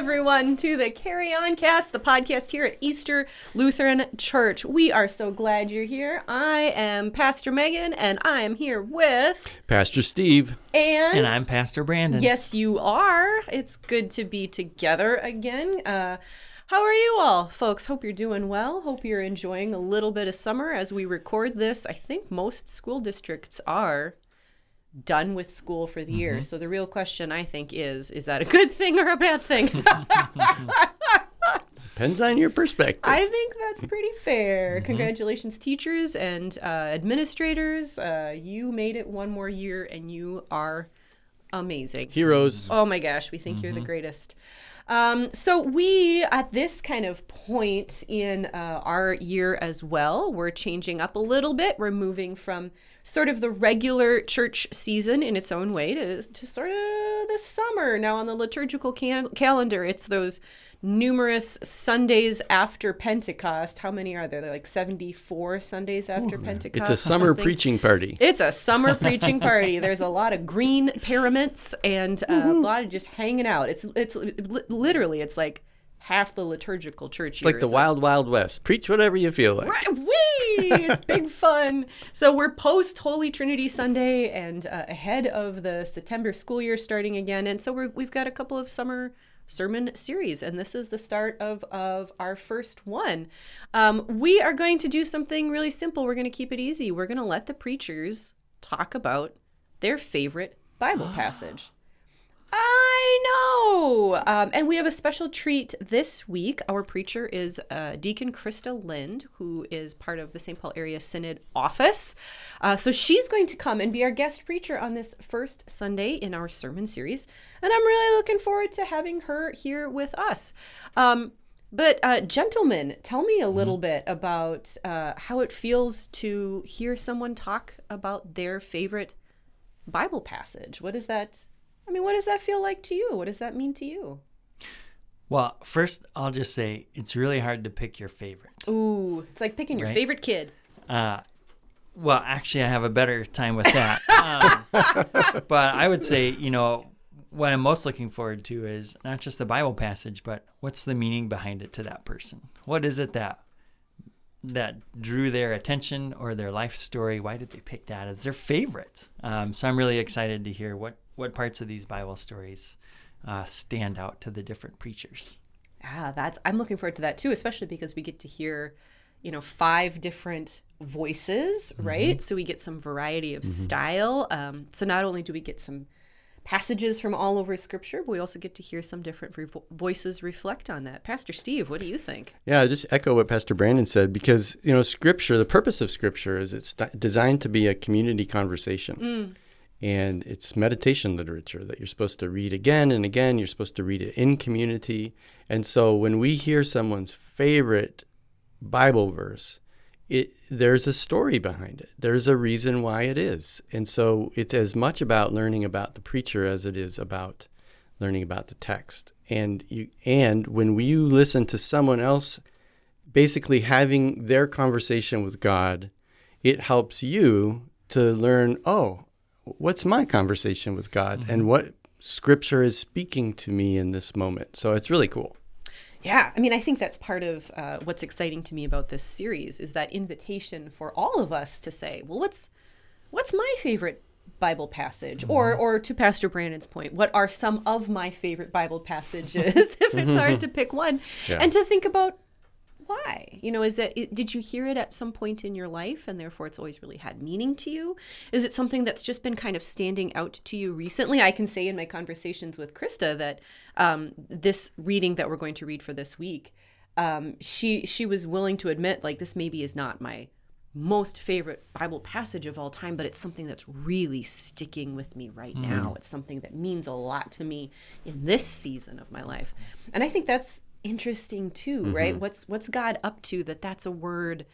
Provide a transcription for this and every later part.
everyone, to the Carry On Cast, the podcast here at Easter Lutheran Church. We are so glad you're here. I am Pastor Megan, and I am here with Pastor Steve. and, And I'm Pastor Brandon. yes, you are. It's good to be together again. Uh, how are you all, folks? Hope you're doing well. Hope you're enjoying a little bit of summer as we record this. I think most school districts are done with school for the year. So the real question I think is is that a good thing or a bad thing? Depends on your perspective. I think that's pretty fair. Congratulations, teachers and uh, administrators. Uh, you made it one more year and you are amazing. Heroes. Oh my gosh, we think you're the greatest. Um, so we, at this kind of point in uh, our year as well, we're changing up a little bit. We're moving from sort of the regular church season in its own way to, to sort of the summer. Now on the liturgical can- calendar, it's those numerous Sundays after Pentecost. How many are there? They're like 74 Sundays after Pentecost. It's a summer preaching party. It's a summer preaching party. There's a lot of green pyramids and uh, a lot of just hanging out. It's it's literally it's like half the liturgical church It's like the wild, wild west. Preach whatever you feel like. Right! It's big fun. So we're post Holy Trinity Sunday and uh, ahead of the September school year starting again, and so we're, we've got a couple of summer sermon series, and this is the start of of our first one. Um, we are going to do something really simple. We're going to keep it easy. We're going to let the preachers talk about their favorite Bible passage. I know. Um, and we have a special treat this week. Our preacher is uh, Deacon Krista Lind, who is part of the St. Paul Area Synod office. Uh, so she's going to come and be our guest preacher on this first Sunday in our sermon series. And I'm really looking forward to having her here with us. Um, but, uh, gentlemen, tell me a little bit about uh, how it feels to hear someone talk about their favorite Bible passage. What is that? I mean, what does that feel like to you? What does that mean to you? Well, first, I'll just say it's really hard to pick your favorite. Ooh, it's like picking your favorite kid. Uh, well, actually, I have a better time with that. um, but I would say, you know, what I'm most looking forward to is not just the Bible passage, but what's the meaning behind it to that person? What is it that that drew their attention or their life story? Why did they pick that as their favorite? Um, so I'm really excited to hear what what parts of these Bible stories uh, stand out to the different preachers. Ah, that's I'm looking forward to that too, especially because we get to hear, you know, five different voices, right? So we get some variety of style. Um, so not only do we get some passages from all over Scripture, but we also get to hear some different vo- voices reflect on that. Pastor Steve, what do you think? Yeah, I just echo what Pastor Brandon said because, you know, scripture, the purpose of scripture is it's di- designed to be a community conversation. And it's meditation literature that you're supposed to read again and again. You're supposed to read it in community. And so when we hear someone's favorite Bible verse, it there's a story behind it. There's a reason why it is. And so it's as much about learning about the preacher as it is about learning about the text. And you and when you listen to someone else basically having their conversation with God, it helps you to learn, oh, what's my conversation with God and what scripture is speaking to me in this moment. So it's really cool. Yeah, I mean, I think that's part of uh, what's exciting to me about this series is that invitation for all of us to say, well, what's what's my favorite Bible passage? Or, or to Pastor Brandon's point, what are some of my favorite Bible passages? if it's hard to pick one, Yeah. and to think about why. You know, is that it, did you hear it at some point in your life, and therefore it's always really had meaning to you? Is it something that's just been kind of standing out to you recently? I can say in my conversations with Krista that um, this reading that we're going to read for this week, um, she she was willing to admit like this maybe is not my most favorite Bible passage of all time, but it's something that's really sticking with me right now. It's something that means a lot to me in this season of my life, and I think that's interesting too, right? What's what's God up to that that's a word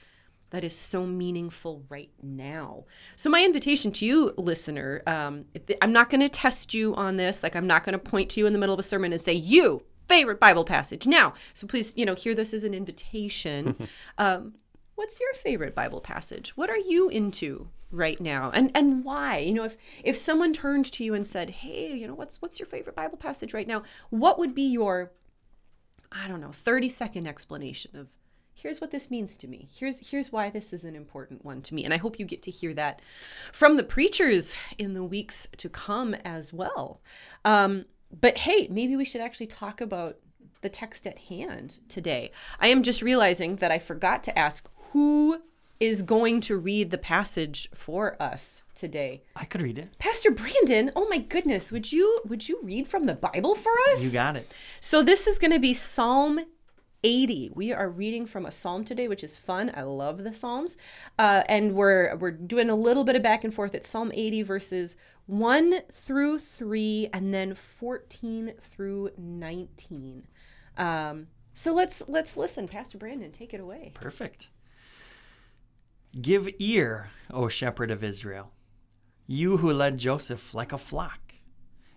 that is so meaningful right now. So my invitation to you, listener, um, I'm not going to test you on this. Like I'm not going to point to you in the middle of a sermon and say you favorite Bible passage now. So please, you know, hear this as an invitation. um, what's your favorite Bible passage? What are you into right now, and and why? You know, if if someone turned to you and said, "Hey, you know, what's what's your favorite Bible passage right now?" What would be your I don't know, 30 second explanation of here's what this means to me. Here's here's why this is an important one to me. And I hope you get to hear that from the preachers in the weeks to come as well. Um, but hey, maybe we should actually talk about the text at hand today. I am just realizing that I forgot to ask who is going to read the passage for us today. I could read it. Pastor Brandon, oh my goodness, would you would you read from the Bible for us? You got it. So this is going to be Psalm 80. We are reading from a psalm today, which is fun. I love the psalms, uh, and we're we're doing a little bit of back and forth. It's Psalm 80 verses 1 through 3, and then 14 through 19. Um, so let's let's listen. Pastor Brandon, take it away. Perfect. Give ear, O shepherd of Israel, you who led Joseph like a flock.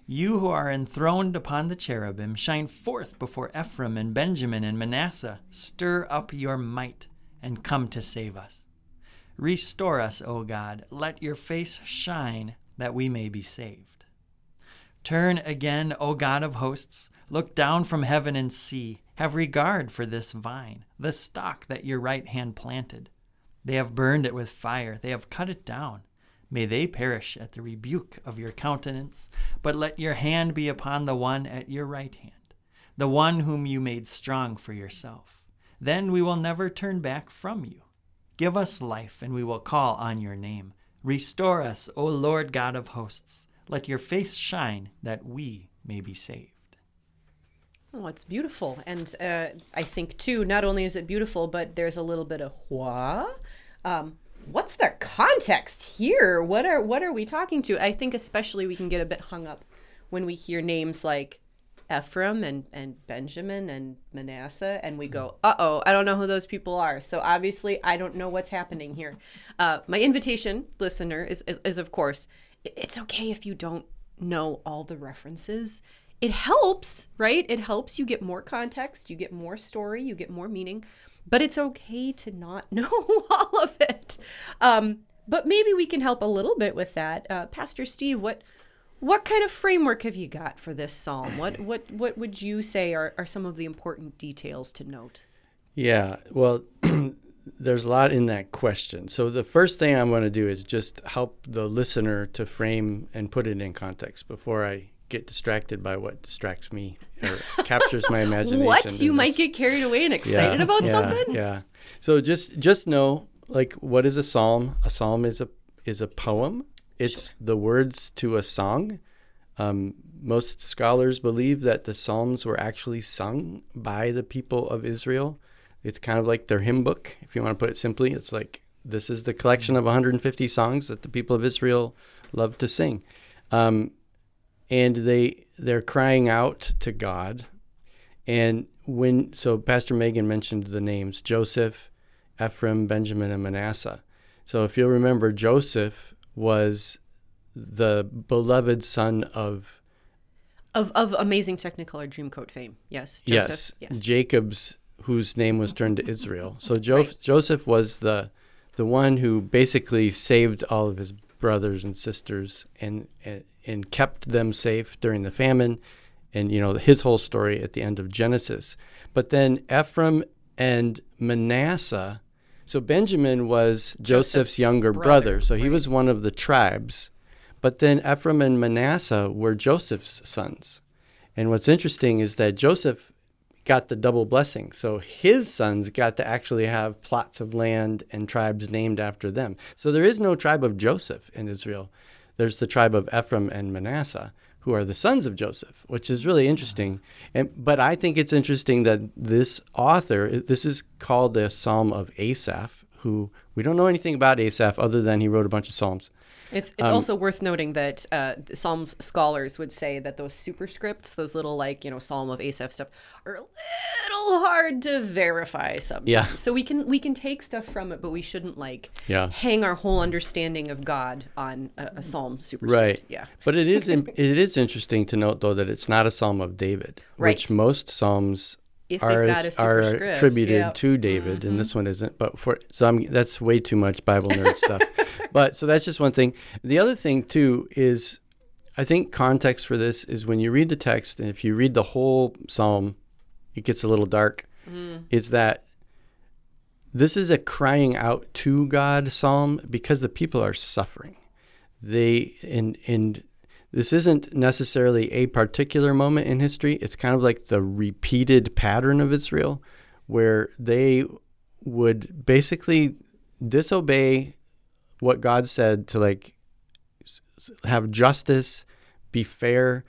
You who are enthroned upon the cherubim, shine forth before Ephraim and Benjamin and Manasseh. Stir up your might and come to save us. Restore us, O God. Let your face shine that we may be saved. Turn again, O God of hosts. Look down from heaven and see. Have regard for this vine, the stock that your right hand planted. They have burned it with fire, they have cut it down. May they perish at the rebuke of your countenance, but let your hand be upon the one at your right hand, the one whom you made strong for yourself. Then we will never turn back from you. Give us life, and we will call on your name. Restore us, O Lord God of hosts. Let your face shine, that we may be saved. Oh, it's beautiful. And uh, I think, too, not only is it beautiful, but there's a little bit of what? Um, what's the context here? What are what are we talking to? I think especially we can get a bit hung up when we hear names like Ephraim and, and Benjamin and Manasseh, and we go, uh oh, I don't know who those people are. So obviously, I don't know what's happening here. Uh, my invitation, listener, is, is, is of course, it's okay if you don't know all the references. It helps, right? It helps you get more context, you get more story, you get more meaning, but it's okay to not know all of it. Um, but maybe we can help a little bit with that. Uh, Pastor Steve, what what kind of framework have you got for this psalm? What what what would you say are, are some of the important details to note? Yeah, well, there's a lot in that question. So the first thing I'm going to do is just help the listener to frame and put it in context before I get distracted by what distracts me or captures my imagination. What? You might get carried away and excited yeah, about yeah, something? Yeah. So just just know like what is a psalm? A psalm is a is a poem. It's sure. the words to a song. Um, most scholars believe that the psalms were actually sung by the people of Israel. It's kind of like their hymn book, if you want to put it simply. It's like this is the collection of 150 songs that the people of Israel love to sing. Um, and they they're crying out to God. And when so Pastor Megan mentioned the names Joseph, Ephraim, Benjamin, and Manasseh. So if you'll remember, Joseph was the beloved son of of of amazing Technicolor Dreamcoat fame. Yes, Joseph. Yes, yes. Jacob's whose name was turned to Israel. So jo- right. Joseph was the the one who basically saved all of his brothers and sisters and, and and kept them safe during the famine and you know his whole story at the end of Genesis. But then Ephraim and Manasseh, so Benjamin was Joseph's, Joseph's younger brother, brother so right. he was one of the tribes. But then Ephraim and Manasseh were Joseph's sons. And what's interesting is that Joseph got the double blessing. So his sons got to actually have plots of land and tribes named after them. So there is no tribe of Joseph in Israel there's the tribe of Ephraim and Manasseh, who are the sons of Joseph, which is really interesting. And but I think it's interesting that this author, this is called the Psalm of Asaph, who we don't know anything about Asaph other than he wrote a bunch of psalms. It's it's um, also worth noting that uh, Psalms scholars would say that those superscripts, those little like you know Psalm of Asaph stuff, are a little hard to verify sometimes. Yeah. So we can we can take stuff from it, but we shouldn't like yeah. hang our whole understanding of God on a, a Psalm superscript. Right. Yeah. But it is it is interesting to note though that it's not a Psalm of David, right. which most Psalms if are, are attributed yep. to David, mm-hmm. and this one isn't. But for so I'm that's way too much Bible nerd stuff. But so that's just one thing. The other thing too is, I think context for this is when you read the text, and if you read the whole psalm, it gets a little dark, is that this is a crying out to God psalm because the people are suffering. They and and this isn't necessarily a particular moment in history. It's kind of like the repeated pattern of Israel where they would basically disobey what God said to like have justice, be fair,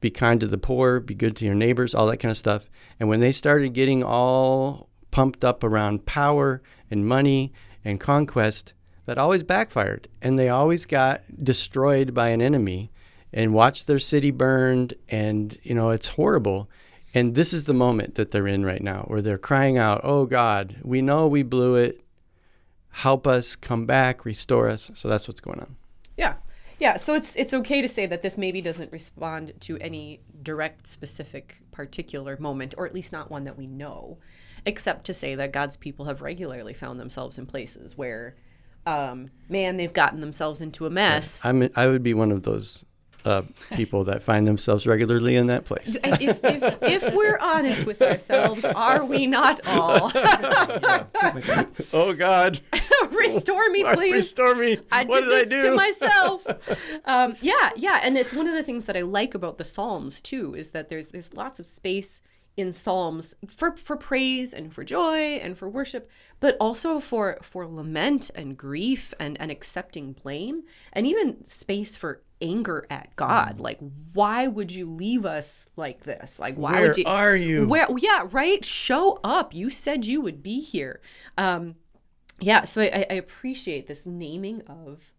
be kind to the poor, be good to your neighbors, all that kind of stuff. And when they started getting all pumped up around power and money and conquest, that always backfired. And they always got destroyed by an enemy and watch their city burned. And, you know, it's horrible. And this is the moment that they're in right now where they're crying out, Oh God, we know we blew it. Help us, come back, restore us. So that's what's going on. Yeah. Yeah, so it's it's okay to say that this maybe doesn't respond to any direct specific particular moment or at least not one that we know except to say that God's people have regularly found themselves in places where um, man they've gotten themselves into a mess. I'm, I would be one of those uh, people that find themselves regularly in that place. If, if, if we're honest with ourselves, are we not all? Oh God, Restore me, please. restore me! I what did did, this I do? to myself. um, yeah, yeah, and it's one of the things that I like about the Psalms too is that there's there's lots of space in Psalms for for praise and for joy and for worship, but also for for lament and grief and and accepting blame and even space for anger at Mm. God. Like, why would you leave us like this? Like, why Where would you? are you? Where? Yeah, right. Show up. You said you would be here. Um, yeah, so I, I appreciate this naming of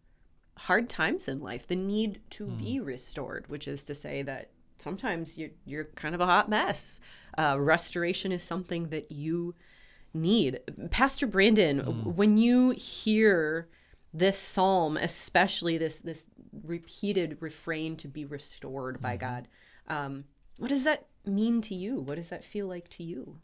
hard times in life, the need to be restored, which is to say that sometimes you're you're kind of a hot mess. Uh, restoration is something that you need. Pastor Brandon, when you hear this psalm, especially this this repeated refrain to be restored by God, um, what does that mean to you? What does that feel like to you?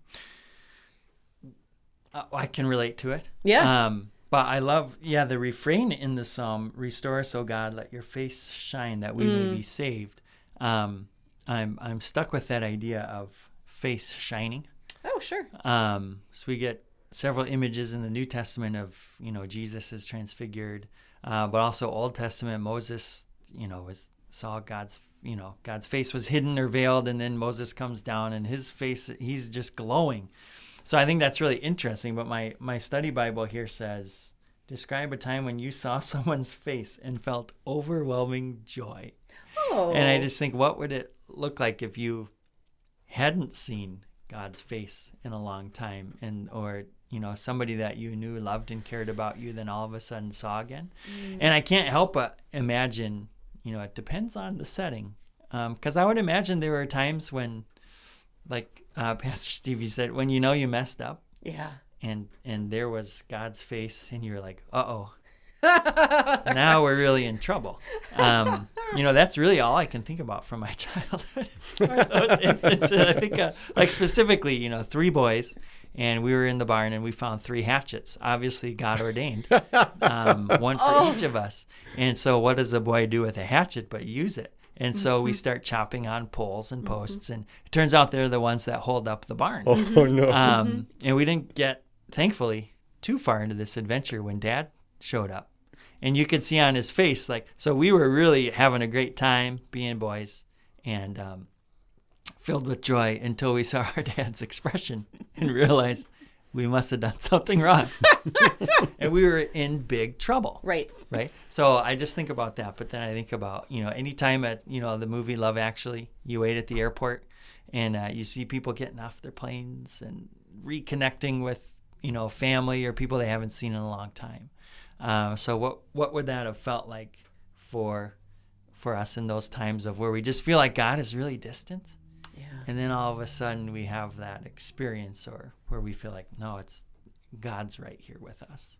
Uh, I can relate to it. Yeah. Um, but I love, yeah, the refrain in the psalm: "Restore us, O God, let your face shine, that we may be saved." Um, I'm I'm stuck with that idea of face shining. Oh, sure. Um, so we get several images in the New Testament of you know Jesus is transfigured, uh, but also Old Testament Moses, you know, was saw God's you know God's face was hidden or veiled, and then Moses comes down and his face he's just glowing. So I think that's really interesting. But my my study Bible here says describe a time when you saw someone's face and felt overwhelming joy. Oh. And I just think, what would it look like if you hadn't seen God's face in a long time, and or you know somebody that you knew loved and cared about you, then all of a sudden saw again? And I can't help but imagine, you know, it depends on the setting, because I would imagine there were times when, like uh, Pastor Stevie said, when you know you messed up, yeah. and and there was God's face, and you're like, uh oh. Now we're really in trouble. Um, you know, that's really all I can think about from my childhood. Those instances, I think, uh, like specifically, you know, three boys, and we were in the barn and we found three hatchets, obviously God ordained, um, one for each of us. And so, what does a boy do with a hatchet but use it? And so we start chopping on poles and posts, and it turns out they're the ones that hold up the barn. Oh no! Um, and we didn't get, thankfully, too far into this adventure when Dad showed up. And you could see on his face, like, so we were really having a great time being boys and um, filled with joy until we saw our dad's expression and realized we must have done something wrong. and we were in big trouble Right. right? So I just think about that, but then I think about you know anytime at you know the movie Love Actually, you wait at the airport and uh, you see people getting off their planes and reconnecting with you know family or people they haven't seen in a long time. Uh, so what what would that have felt like for for us in those times of where we just feel like God is really distant? Yeah. And then all of a sudden we have that experience or where we feel like, no, it's God's right here with us.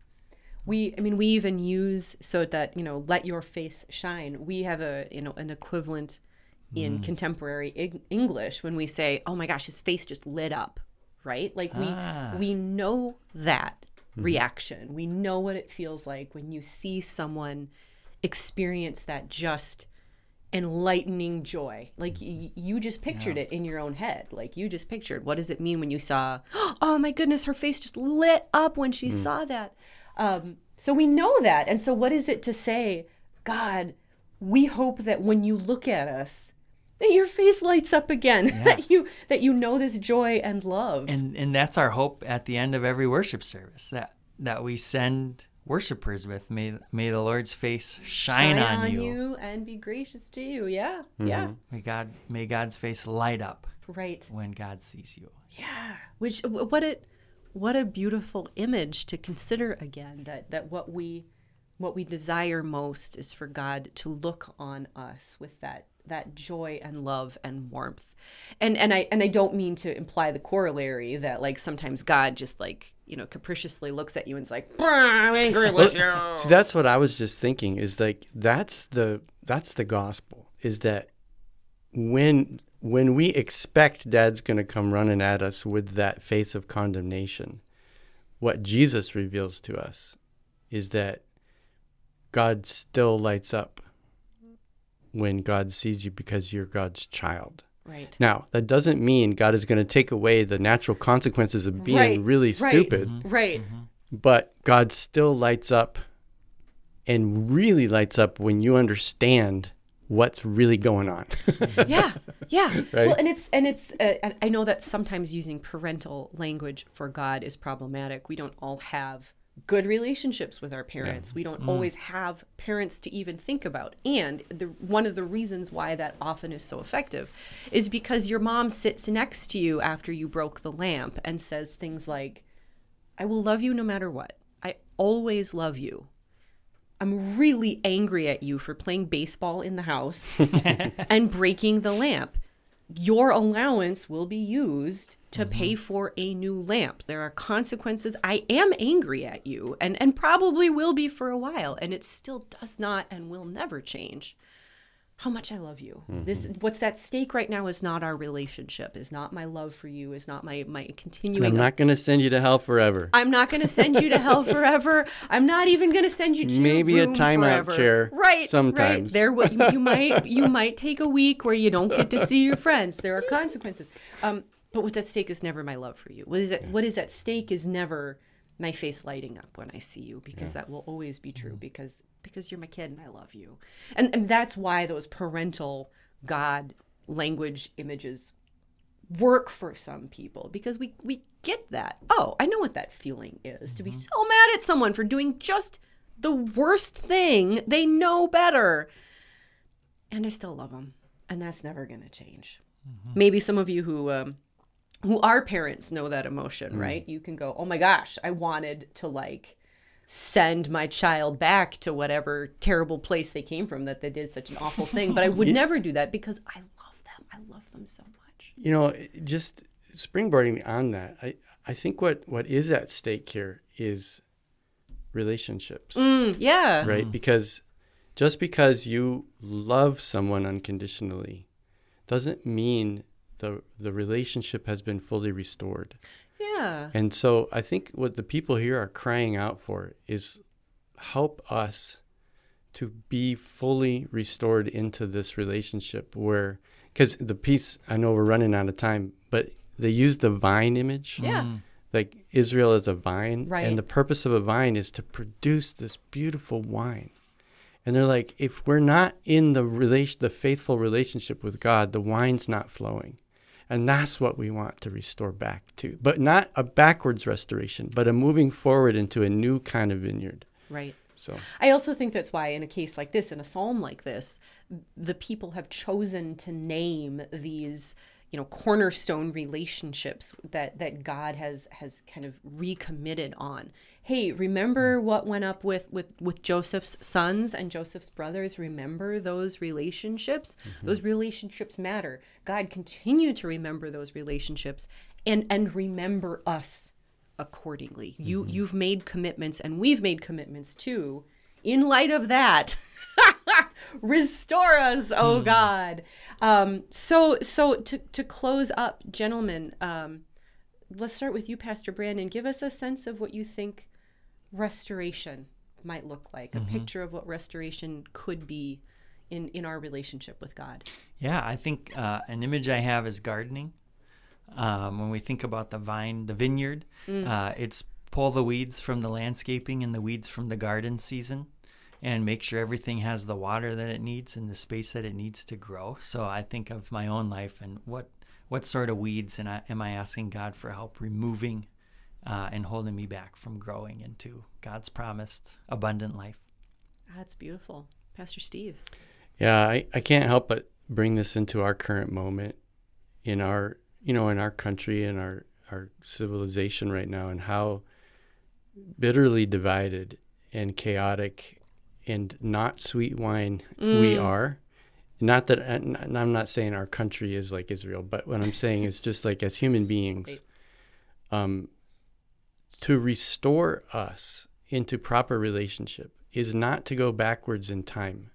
We, I mean, we even use so that you know, let your face shine. We have a you know an equivalent in contemporary Eng- English when we say, "Oh my gosh, his face just lit up," right? Like we Ah. we know that reaction. We know what it feels like when you see someone experience that just enlightening joy. Like y- you just pictured Yeah. it in your own head. Like you just pictured what does it mean when you saw, oh my goodness, her face just lit up when she saw that. Um, so we know that. And so what is it to say, God, we hope that when you look at us, that your face lights up again, that you that you know this joy and love. and and that's our hope at the end of every worship service that that we send worshipers with may may the lord's face shine, on, you. and be gracious to you. Yeah. Mm-hmm. Yeah. may god may god's face light up Right. when god sees you Yeah. Which what a what a beautiful image to consider again that that what we what we desire most is for God to look on us with that that joy and love and warmth. And and I and I don't mean to imply the corollary that like sometimes God just like, you know, capriciously looks at you and is like, "Brr, I'm angry with you. See, that's what I was just thinking. Is like that's the that's the gospel. Is that when when we expect Dad's going to come running at us with that face of condemnation, what Jesus reveals to us is that God still lights up when God sees you because you're God's child. Right. Now, that doesn't mean God is going to take away the natural consequences of being Right, really right. stupid Right. but God still lights up and really lights up when you understand what's really going on. yeah yeah Right? well and it's and it's uh, i know that sometimes using parental language for god is problematic we don't all have good relationships with our parents. We don't mm. always have parents to even think about. And the one of the reasons why that often is so effective is because your mom sits next to you after you broke the lamp and says things like i will love you no matter what. I always love you. I'm really angry at you for playing baseball in the house and breaking the lamp. Your allowance will be used to pay for a new lamp. There are consequences. I am angry at you and, and probably will be for a while, and it still does not and will never change. How much I love you. This what's at stake right now is not our relationship, is not my love for you, is not my my continuing I'm not going to send you to hell forever. I'm not going to send you to hell forever. I'm not even going to send you to Maybe a timeout chair Right. Right. sometimes. There, what you, you might you might take a week where you don't get to see your friends. There are consequences. Um, but what's at stake is never my love for you. What is at what is at stake is never my face lighting up when I see you because that will always be true mm-hmm. because because you're my kid and I love you. And and that's why those parental God language images work for some people because we we get that. Oh, I know what that feeling is to be mm-hmm. so mad at someone for doing just the worst thing they know better. And I still love them, and that's never going to change. Mm-hmm. Maybe some of you who um who are parents know that emotion, right? You can go, "Oh my gosh, I wanted to like send my child back to whatever terrible place they came from that they did such an awful thing, but I would never do that because I love them. I love them so much." You know, just springboarding on that, I, I think what, what is at stake here is relationships, Mm, yeah. right? Because just because you love someone unconditionally doesn't mean the, the relationship has been fully restored. Yeah. And so I think what the people here are crying out for is help us to be fully restored into this relationship where, because the piece, I know we're running out of time, but they use the vine image, Yeah. Mm-hmm. like Israel is a vine. Right. And the purpose of a vine is to produce this beautiful wine. And they're like, if we're not in the relation, the faithful relationship with God, the wine's not flowing. And that's what we want to restore back to. But not a backwards restoration, but a moving forward into a new kind of vineyard. Right. So I also think that's why, in a case like this, in a psalm like this, the people have chosen to name these, you know, cornerstone relationships that that God has has kind of recommitted on. Hey, remember hmm. what went up with with with Joseph's sons and Joseph's brothers? Remember those relationships? Mm-hmm. Those relationships matter. God continue to remember those relationships and and remember us accordingly. You mm-hmm. you've made commitments and we've made commitments too. In light of that, restore us, oh God. Um, so so to to close up, gentlemen, um, let's start with you, Pastor Brandon. Give us a sense of what you think restoration might look like, a picture of what restoration could be in in our relationship with God. Yeah, I think uh, an image I have is gardening. Um, when we think about the vine, the vineyard, uh, it's pull the weeds from the landscaping and the weeds from the garden season and make sure everything has the water that it needs and the space that it needs to grow. So I think of my own life and what what sort of weeds and I, am I asking God for help removing uh, and holding me back from growing into God's promised abundant life. That's beautiful, Pastor Steve. Yeah, I, I can't help but bring this into our current moment in our you know in our country and our our civilization right now and how bitterly divided and chaotic and not sweet wine we are. Not that and i'm not saying our country is like israel but what i'm saying is just like as human beings um, to restore us into proper relationship is not to go backwards in time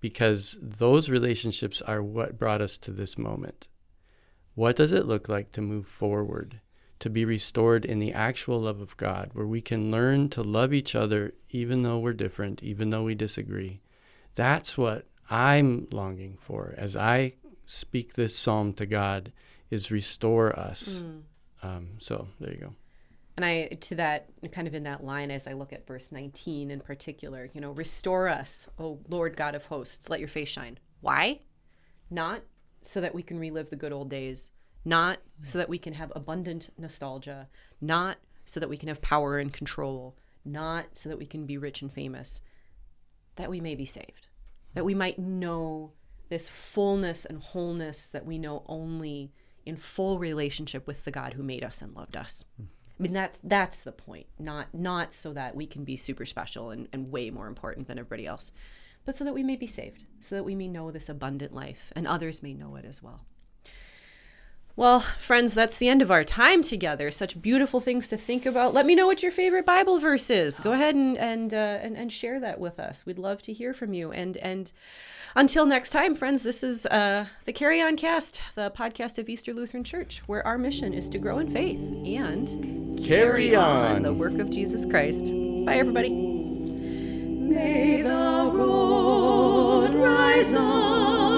because those relationships are what brought us to this moment. What does it look like to move forward to be restored in the actual love of God, where we can learn to love each other even though we're different, even though we disagree. That's what I'm longing for as I speak this psalm to God is restore us. Um, so there you go. And I, to that, kind of in that line, as I look at verse 19 in particular, you know, restore us, O Lord God of hosts, let your face shine. Why? Not so that we can relive the good old days, not so that we can have abundant nostalgia, not so that we can have power and control, not so that we can be rich and famous, that we may be saved, that we might know this fullness and wholeness that we know only in full relationship with the God who made us and loved us. Hmm. I mean that's that's the point. Not not so that we can be super special and, and way more important than everybody else, but so that we may be saved, so that we may know this abundant life and others may know it as well. Well, friends, that's the end of our time together. Such beautiful things to think about. Let me know what your favorite Bible verse is. Go ahead and and, uh, and and share that with us. We'd love to hear from you. And and until next time, friends, this is uh, the Carry On Cast, the podcast of Easter Lutheran Church, where our mission is to grow in faith and Carry on. the work of Jesus Christ. Bye, everybody. May the road rise on.